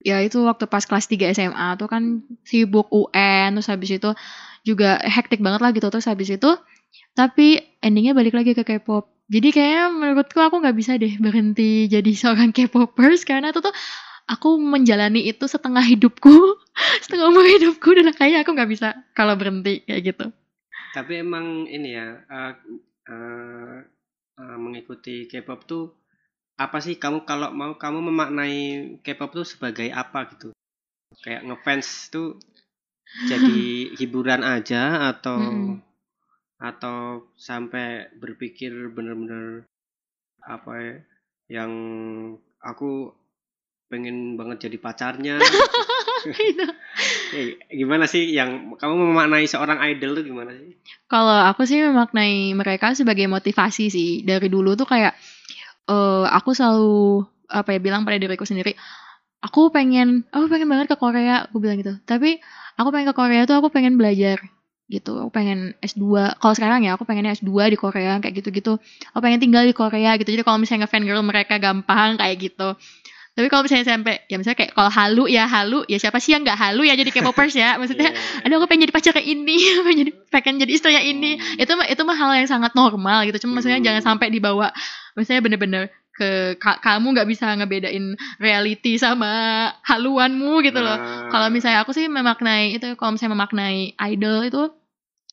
ya itu waktu pas kelas 3 SMA tuh kan sibuk UN terus habis itu juga hektik banget lah gitu. Terus habis itu tapi endingnya balik lagi ke K-pop. Jadi kayaknya menurutku aku nggak bisa deh berhenti jadi seorang K-popers karena itu tuh aku menjalani itu setengah hidupku setengah umur hidupku. Dan kayaknya aku nggak bisa kalau berhenti kayak gitu. Tapi emang ini ya eh, eh, eh, mengikuti K-pop tuh apa sih kamu kalau mau kamu memaknai K-pop tuh sebagai apa gitu? Kayak ngefans tuh jadi hiburan aja atau Mm-mm. atau sampai berpikir bener-bener apa ya yang aku pengen banget jadi pacarnya. Eh, gimana sih yang kamu memaknai seorang idol tuh gimana sih Kalau aku sih memaknai mereka sebagai motivasi sih. Dari dulu tuh kayak eh aku selalu apa ya bilang pada diriku sendiri, aku pengen, aku pengen banget ke Korea, aku bilang gitu. Tapi aku pengen ke Korea tuh aku pengen belajar gitu. Aku pengen S2. Kalau sekarang ya aku pengennya S2 di Korea kayak gitu-gitu. Aku pengen tinggal di Korea gitu. Jadi kalau misalnya ngefangirl mereka gampang kayak gitu. Tapi kalau misalnya sampai ya misalnya kayak kalau halu ya halu ya siapa sih yang nggak halu ya jadi K-popers ya maksudnya Iya. aduh aku pengen jadi pacar kayak ini pengen jadi pengen jadi istrinya ini Hmm. itu mah itu mah hal yang sangat normal gitu cuma maksudnya Hmm. jangan sampai dibawa maksudnya bener-bener ke ka- kamu nggak bisa ngebedain reality sama haluanmu gitu loh Nah, kalau misalnya aku sih memaknai itu kalau misalnya memaknai idol itu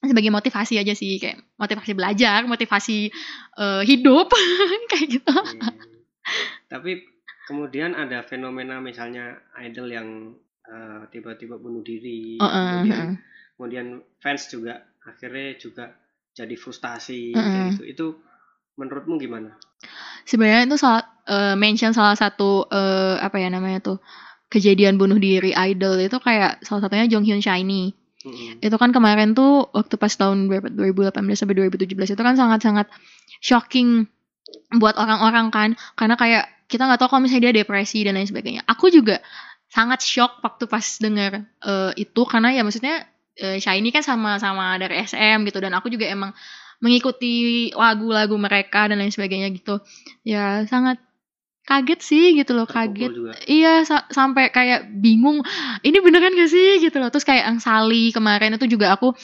sebagai motivasi aja sih kayak motivasi belajar motivasi eh, hidup kayak gitu Hmm. Tapi kemudian ada fenomena misalnya idol yang eh, tiba-tiba bunuh diri, Oh, eh, kemudian, kemudian fans juga akhirnya juga jadi frustasi kayak eh. gitu. Itu menurutmu gimana? Sebenarnya itu salah eh, mention salah satu eh, apa ya namanya tuh kejadian bunuh diri idol itu kayak salah satunya Jong Hyun Shiny Mm-mm. itu kan kemarin tuh waktu pas tahun berapa 2018 sampai 2017 itu kan sangat-sangat shocking buat orang-orang kan. Karena kayak kita nggak tahu kalau misalnya dia depresi dan lain sebagainya. Aku juga sangat shock waktu pas dengar eh, itu. Karena ya maksudnya eh, Shiny kan sama-sama dari SM gitu. Dan aku juga emang mengikuti lagu-lagu mereka dan lain sebagainya gitu. Ya sangat kaget sih gitu loh kaget. juga. Iya sa- sampai kayak bingung ini beneran gak sih? gitu loh. Terus kayak yang Sally kemarin itu juga aku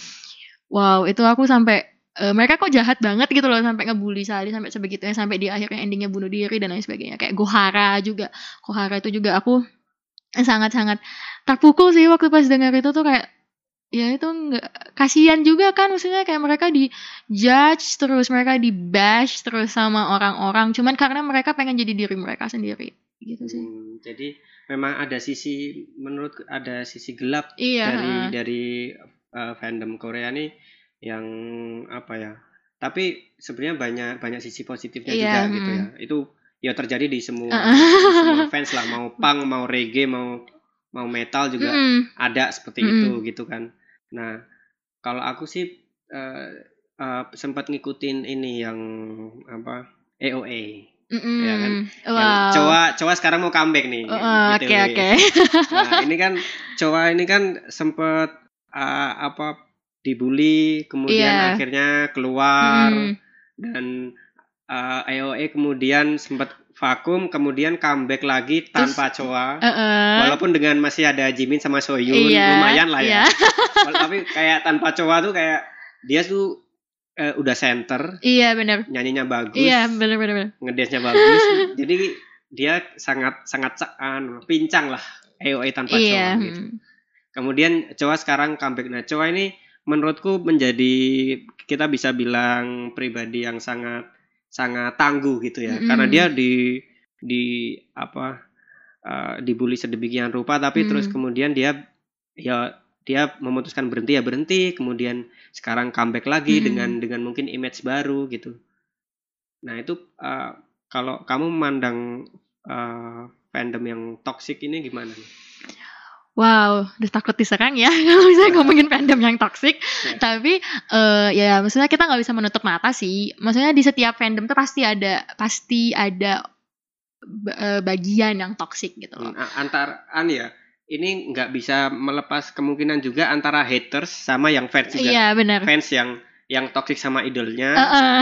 wow itu aku sampai eh, mereka kok jahat banget gitu loh sampai ngebully Sally sampai sebegitunya sampai di akhirnya endingnya bunuh diri dan lain sebagainya. Kayak Gohara juga Gohara itu juga aku sangat-sangat terpukul sih waktu pas dengar itu tuh kayak ya itu nggak kasihan juga kan maksudnya kayak mereka di judge terus mereka di bash terus sama orang-orang. Cuman karena mereka pengen jadi diri mereka sendiri. Gitu sih. Hmm, jadi memang ada sisi menurut ada sisi gelap iya dari dari uh, fandom Korea nih yang apa ya tapi sebenarnya banyak banyak sisi positifnya Iya, juga gitu mm. ya. Itu ya terjadi di semua, semua fans lah. Mau punk mau reggae mau mau metal juga Mm-mm. ada seperti Mm-mm. itu gitu kan nah kalau aku sih uh, uh, sempat ngikutin ini yang apa AOA Mm-mm. Ya kan? yang wow Coa sekarang mau comeback nih Oh, oh, oke oke Nah, ini kan Coa ini kan sempet uh, apa dibully, kemudian Iya. akhirnya keluar Mm. dan uh, kemudian sempat vakum, kemudian comeback lagi tanpa Coa. Heeh. Walaupun dengan masih ada Jimin sama Soyun, Iya, lumayan lah ya. iya. Tapi kayak tanpa Coa tuh kayak dia tuh eh, udah center, iya benar nyanyinya bagus, iya benar benar benar. ngedance-nya bagus. jadi dia sangat sangat sa- anu, pincang lah AOE tanpa iya Coa gitu. Kemudian Coa sekarang comeback. Nah, Coa ini menurutku menjadi kita bisa bilang pribadi yang sangat sangat tangguh gitu ya. Mm-mm. Karena dia di di apa uh, dibully sedemikian rupa tapi Hmm. terus kemudian dia ya dia memutuskan berhenti ya berhenti kemudian sekarang comeback lagi Hmm. dengan dengan mungkin image baru gitu nah itu uh, kalau kamu memandang uh, fandom yang toxic ini gimana nih? Wow, udah takut diserang ya kalau misalnya ngomongin fandom yang toxic. Ya. Tapi eh, ya maksudnya kita nggak bisa menutup mata sih. Maksudnya di setiap fandom tuh pasti ada pasti ada eh, bagian yang toxic gitu loh. Hmm, antar an ya ini nggak bisa melepas kemungkinan juga antara haters sama yang fans juga Iya benar. fans yang yang toxic sama idolnya eh, eh,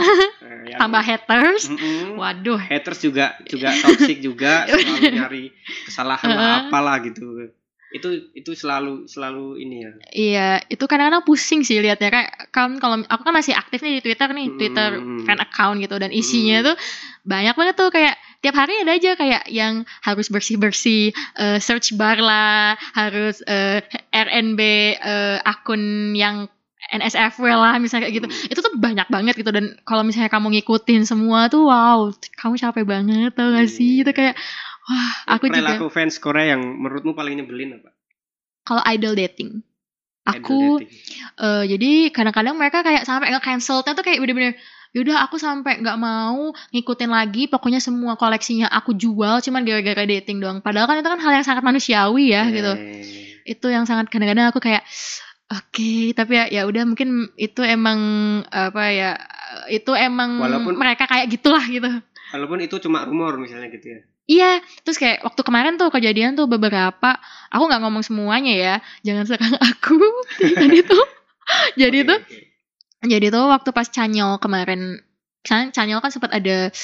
yang- tambah haters. Mm-mm. Waduh. haters juga juga toxic juga selalu nyari kesalahan lah Heeh. apalah gitu itu itu selalu selalu ini ya Iya, itu kadang-kadang pusing sih liatnya kayak kan kalau aku kan masih aktif nih di Twitter nih, Twitter Hmm. fan account gitu dan isinya tuh banyak banget tuh kayak tiap hari ada aja kayak yang harus bersih-bersih eh, search bar lah, harus eh, RNB eh, akun yang NSFW lah misalnya kayak gitu. Hmm. Itu tuh banyak banget gitu dan kalau misalnya kamu ngikutin semua tuh wow, kamu capek banget tau gak sih? Itu kayak wah, aku juga. perilaku fans Korea yang menurutmu paling nyebelin apa? Kalau idol dating. Idol Aku dating. Eh, jadi kadang-kadang mereka kayak sampai nge-cancelnya tuh kayak bener-bener yaudah aku sampai nggak mau ngikutin lagi pokoknya semua koleksinya aku jual cuman gara-gara dating doang. Padahal kan itu kan hal yang sangat manusiawi ya gitu. Eh, itu yang sangat kadang-kadang aku kayak oke tapi ya ya udah mungkin itu emang apa ya itu emang Walaupun- mereka kayak gitulah gitu. Walaupun itu cuma rumor misalnya gitu ya Iya, terus kayak waktu kemarin tuh kejadian tuh beberapa, aku nggak ngomong semuanya ya, jangan serang aku. Jadi tuh, jadi tuh. Jadi tuh waktu pas Canyol kemarin, kan Canyol kan sempat ada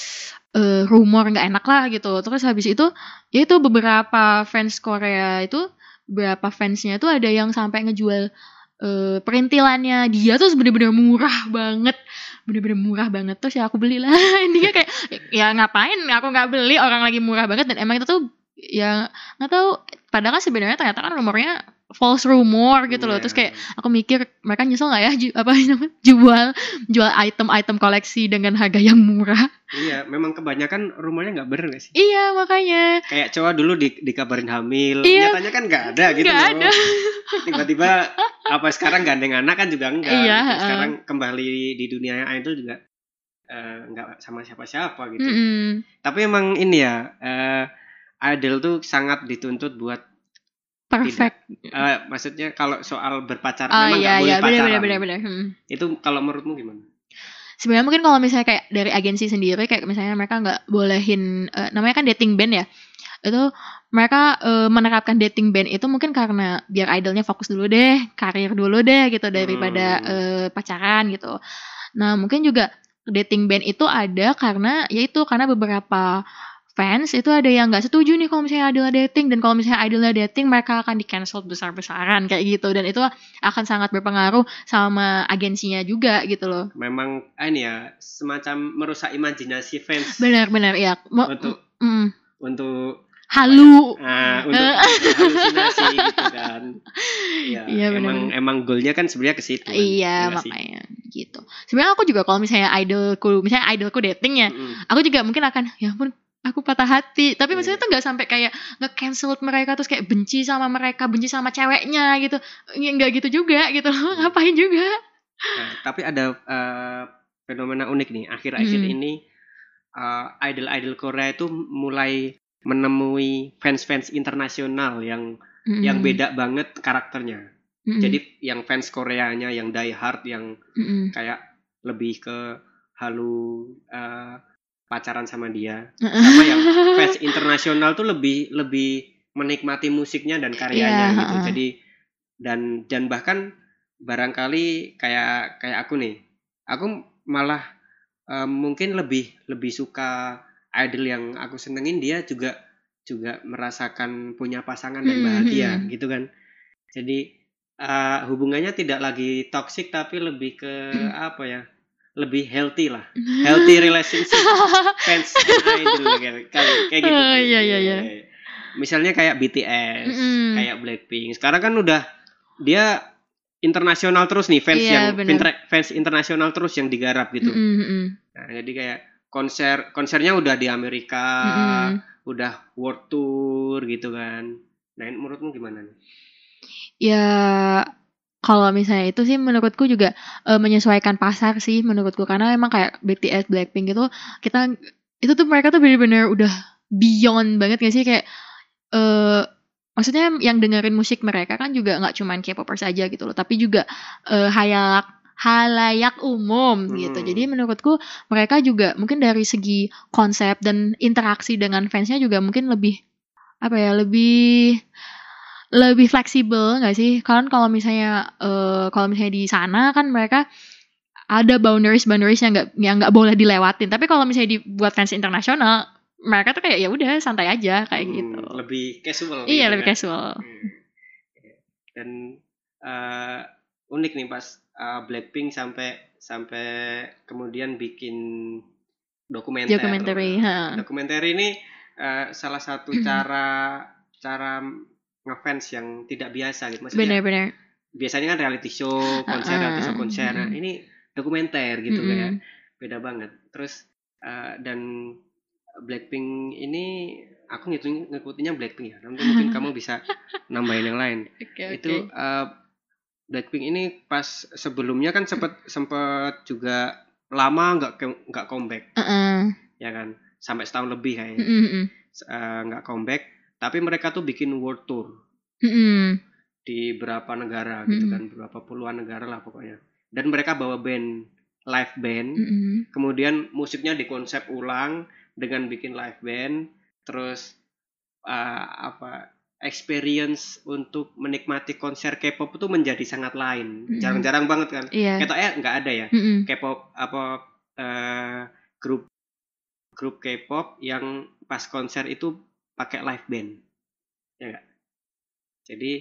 eh, rumor nggak enak lah gitu. Terus habis itu, ya itu beberapa fans Korea itu, beberapa fansnya tuh ada yang sampai ngejual eh, perintilannya dia tuh bener-bener murah banget, bener-bener murah banget. Terus ya aku belilah. Intinya kayak ya ngapain aku nggak beli orang lagi murah banget dan emang itu tuh ya nggak tahu. Padahal kan sebenarnya ternyata kan rumornya false rumor gitu loh. Iya. Terus kayak aku mikir mereka nyesel nggak ya ju- apa namanya jual jual item-item koleksi dengan harga yang murah iya memang kebanyakan rumornya nggak bener gak sih iya makanya kayak cowok dulu di, dikabarin hamil Iya. nyatanya kan nggak ada gitu Nggak loh ada. tiba-tiba apa sekarang gandeng anak kan juga enggak Iya, gitu. sekarang kembali di dunia idol juga eh, nggak sama siapa-siapa gitu Mm-mm. tapi emang ini ya eh, idol tuh sangat dituntut buat perfect eh, maksudnya kalau soal berpacaran oh memang nggak iya. boleh iya pacaran. benar benar benar Hmm. itu kalau menurutmu gimana? Sebenarnya mungkin kalau misalnya kayak dari agensi sendiri kayak misalnya mereka nggak bolehin eh, namanya kan dating band ya. Itu mereka eh, menerapkan dating band itu mungkin karena biar idolnya fokus dulu deh karir dulu deh gitu daripada Hmm. eh, pacaran gitu. Nah mungkin juga dating band itu ada karena yaitu karena beberapa fans itu ada yang nggak setuju nih kalau misalnya idolnya dating dan kalau misalnya idolnya dating mereka akan di cancel besar-besaran kayak gitu dan itu akan sangat berpengaruh sama agensinya juga gitu loh memang ah, ini ya semacam merusak imajinasi fans Benar-benar ya. Mo- untuk mm, untuk halu. ah, untuk halusinasi gitu kan ya, Iya, emang benar-benar. emang goalnya kan sebenarnya ke situ kan. Iya, sih? makanya gitu. Sebenarnya aku juga kalau misalnya idolku, misalnya idolku dating ya, Mm-mm. aku juga mungkin akan ya ampun aku patah hati. Tapi maksudnya Iya. tuh nggak sampai kayak nge-cancel mereka terus kayak benci sama mereka, benci sama ceweknya gitu. Nggak gitu juga gitu loh. Hmm. Ngapain juga? Nah, tapi ada eh, fenomena unik nih akhir-akhir Mm. ini eh, idol-idol Korea itu mulai menemui fans-fans internasional yang Mm-mm. yang beda banget karakternya. Mm-mm. Jadi yang fans Koreanya yang die hard yang Mm-mm. kayak lebih ke halu eh, pacaran sama dia. Sama yang fans internasional tuh lebih lebih menikmati musiknya dan karyanya Iya, gitu. Jadi dan dan bahkan barangkali kayak kayak aku nih, aku malah eh, mungkin lebih lebih suka idol yang aku senengin dia juga juga merasakan punya pasangan dan bahagia hmm. gitu kan. Jadi eh, hubungannya tidak lagi toxic tapi lebih ke Hmm. apa ya? Lebih healthy lah. Healthy relationship fans idol kayak kayak, kayak gitu. Oh, iya, iya, iya. Misalnya kayak BTS, Mm-mm. kayak Blackpink. Sekarang kan udah dia internasional terus nih fans Iya, yang fintra- fans internasional terus yang digarap gitu. Mm-mm, mm-mm. Nah, jadi kayak konser konsernya udah di Amerika, Mm-mm. udah world tour gitu kan. Nah, menurutmu gimana nih? Ya kalau misalnya itu sih menurutku juga eh, menyesuaikan pasar sih menurutku. Karena emang kayak BTS Blackpink itu kita itu tuh mereka tuh bener-bener udah beyond banget gak sih? Kayak eh maksudnya yang dengerin musik mereka kan juga nggak cuman K-popers aja gitu loh. Tapi juga eh, halayak halayak umum gitu. Hmm. jadi menurutku mereka juga mungkin dari segi konsep dan interaksi dengan fansnya juga mungkin lebih apa ya lebih lebih fleksibel nggak sih? Kan kalau misalnya eh, kalau misalnya di sana kan mereka ada boundaries boundaries yang nggak yang nggak boleh dilewatin. Tapi kalau misalnya dibuat fans internasional, mereka tuh kayak ya udah santai aja kayak Hmm, gitu. Lebih casual. Iya gitu lebih kan. casual. Hmm. Dan eh, unik nih pas eh, Blackpink sampai sampai kemudian bikin dokumenter. Documentary, ha. Dokumenter ini eh, salah satu cara cara ngefans yang tidak biasa gitu. Maksudnya Bener-bener. biasanya kan reality show, konser, Uh-uh. reality show konser. Nah, Mm-mm. ini dokumenter gitu Mm-mm. kayak beda banget. Terus eh, dan Blackpink ini aku ngitung ngikutinnya Blackpink ya. Nanti mungkin kamu bisa nambahin yang lain. Oke Itu eh, Blackpink ini pas sebelumnya kan sempet sempet juga lama nggak nggak comeback Heeh. ya kan sampai setahun lebih kayaknya. Eh, nggak comeback tapi mereka tuh bikin world tour Mm-mm. di berapa negara gitu Mm-mm. kan berapa puluhan negara lah pokoknya dan mereka bawa band live band Mm-mm. kemudian musiknya dikonsep ulang dengan bikin live band terus uh, apa experience untuk menikmati konser K-pop itu menjadi sangat lain Mm-mm. jarang-jarang banget kan Iya. ketoknya nggak ada ya Mm-mm. K-pop apa eh, grup grup K-pop yang pas konser itu pakai live band ya enggak jadi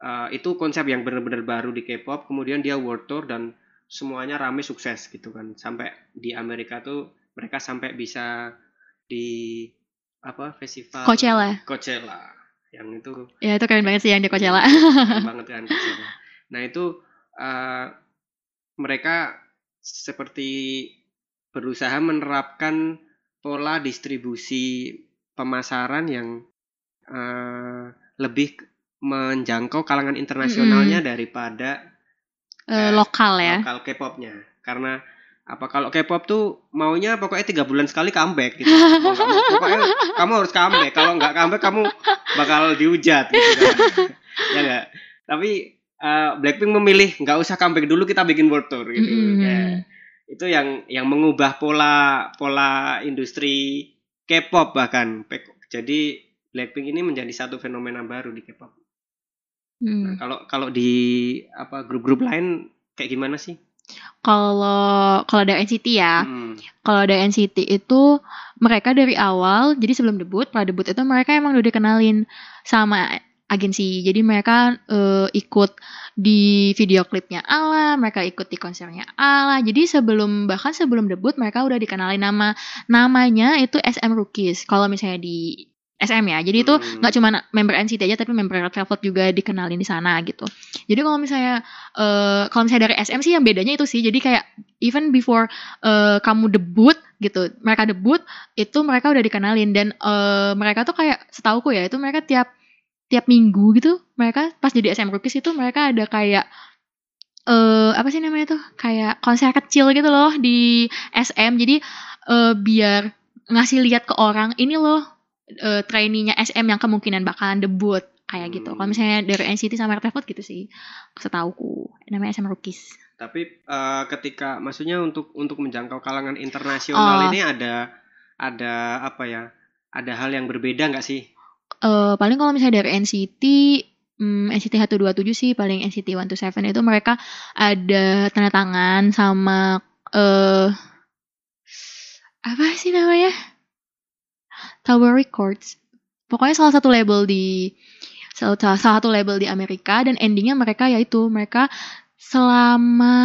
eh, itu konsep yang benar-benar baru di K-pop kemudian dia world tour dan semuanya rame sukses gitu kan sampai di Amerika tuh mereka sampai bisa di apa festival Coachella. Coachella yang itu Ya itu keren banget sih yang di Coachella. keren banget kan Coachella. Nah itu eh, mereka seperti berusaha menerapkan pola distribusi pemasaran yang eh, lebih menjangkau kalangan internasionalnya daripada Eh, lokal ya. lokal K-popnya. Karena apa kalau K-pop tuh maunya pokoknya tiga bulan sekali comeback gitu. Mau mau, pokoknya kamu harus comeback. Kalau nggak comeback kamu bakal dihujat gitu kan. ya nggak. Tapi eh, Blackpink memilih nggak usah comeback dulu kita bikin world tour gitu. Mm-mm. Ya. Itu yang yang mengubah pola pola industri K-pop bahkan. Jadi Blackpink ini menjadi satu fenomena baru di K-pop. Nah, Hmm. kalau kalau di apa grup-grup lain kayak gimana sih? Kalau kalau dari NCT ya, Hmm. kalau dari NCT itu mereka dari awal, jadi sebelum debut, pra debut itu mereka emang udah dikenalin sama agensi. Jadi mereka eh, ikut di video klipnya Ala, mereka ikut di konsernya Ala. Jadi sebelum bahkan sebelum debut mereka udah dikenalin nama namanya itu SM Rookies. Kalau misalnya di SM ya. Jadi itu Hmm. nggak cuma member NCT aja tapi member Red Velvet juga dikenalin di sana gitu. Jadi kalau misalnya eh kalau misalnya dari SM sih yang bedanya itu sih. Jadi kayak even before eh, kamu debut gitu, mereka debut itu mereka udah dikenalin dan eh, mereka tuh kayak setauku ya itu mereka tiap tiap minggu gitu mereka pas jadi SM Rookies itu mereka ada kayak eh apa sih namanya tuh kayak konser kecil gitu loh di SM jadi eh, biar ngasih lihat ke orang ini loh eh, trainee-nya SM yang kemungkinan bakalan debut kayak gitu. Hmm. Kalau misalnya dari NCT sama Red Velvet gitu sih, setauku namanya SM Rookies. Tapi eh, ketika maksudnya untuk untuk menjangkau kalangan internasional Oh. ini ada ada apa ya? Ada hal yang berbeda nggak sih? Eh paling kalau misalnya dari NCT hmm, NCT 127 sih paling NCT 127 itu mereka ada tanda tangan sama eh apa sih namanya? Tower Records. Pokoknya salah satu label di salah satu label di Amerika dan endingnya mereka yaitu mereka selama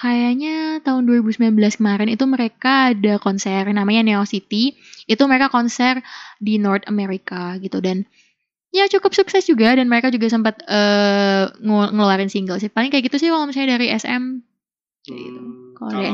kayaknya tahun 2019 kemarin itu mereka ada konser namanya Neo City. Itu mereka konser di North America gitu. Dan ya cukup sukses juga. Dan mereka juga sempat ngu- ngeluarin single sih. Paling kayak gitu sih kalau misalnya dari SM gitu. Hmm, kalau dari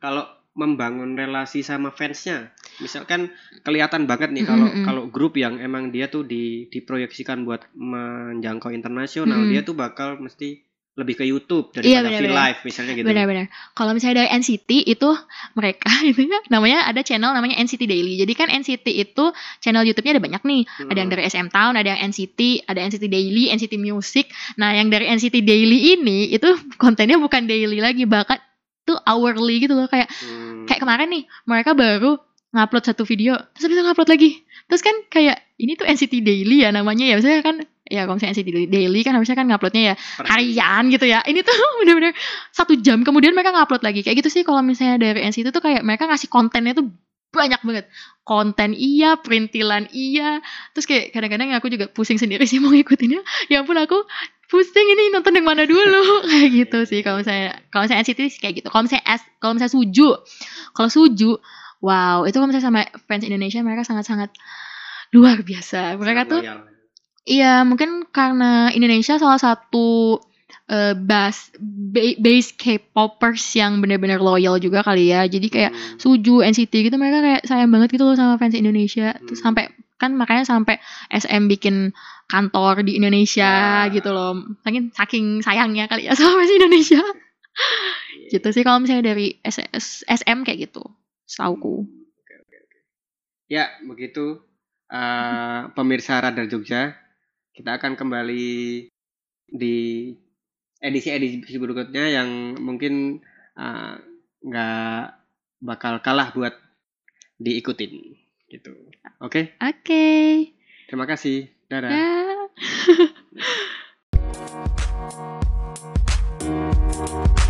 kalau membangun relasi sama fansnya. Misalkan kelihatan banget nih kalau Mm-mm. kalau grup yang emang dia tuh di diproyeksikan buat menjangkau internasional, Mm-mm. dia tuh bakal mesti lebih ke YouTube Iya, daripada V benar-benar. Live misalnya gitu. Benar-benar. Kalau misalnya dari NCT itu mereka itu ya namanya ada channel namanya NCT Daily. Jadi kan NCT itu channel YouTube-nya ada banyak nih. Ada yang Hmm. dari SM Town, ada yang NCT, ada NCT Daily, NCT Music. Nah, yang dari NCT Daily ini itu kontennya bukan daily lagi, bahkan tuh hourly gitu loh kayak Hmm. kayak kemarin nih mereka baru ngupload satu video terus itu ngupload lagi terus kan kayak ini tuh NCT Daily ya namanya ya maksudnya kan ya kalau misalnya NCT Daily kan harusnya kan nguploadnya ya harian gitu ya. Ini tuh bener-bener satu jam kemudian mereka ngupload lagi. Kayak gitu sih kalau misalnya dari NCT tuh kayak mereka ngasih kontennya tuh banyak banget. Konten iya perintilan iya. Terus kayak kadang-kadang aku juga pusing sendiri sih mau ngikutinnya. Ya ampun aku pusing ini nonton yang mana dulu? Kayak gitu sih kalau misalnya kalau misalnya NCT sih kayak gitu. Kalau misalnya S kalau misalnya Suju kalau Suju wow itu kalau misalnya sama fans Indonesia mereka sangat-sangat luar biasa. Mereka sangat tuh loyal. Iya, mungkin karena Indonesia salah satu eh, bas ba- base K-popers yang benar-benar loyal juga kali ya. Jadi kayak Hmm. Suju, NCT gitu mereka kayak sayang banget gitu loh sama fans Indonesia. Terus Hmm. sampai kan makanya sampai SM bikin kantor di Indonesia Ya. gitu loh. Saking saking sayangnya kali ya sama fans Indonesia. Iya. gitu sih kalau misalnya dari SS SM kayak gitu. Setauku. Oke, oke, oke. Ya, begitu eh, pemirsa Radar Jogja. Kita akan kembali di edisi-edisi berikutnya yang mungkin eh, nggak uh, bakal kalah buat diikutin gitu. Oke? Okay? Oke. Okay. Terima kasih. Dadah. Da.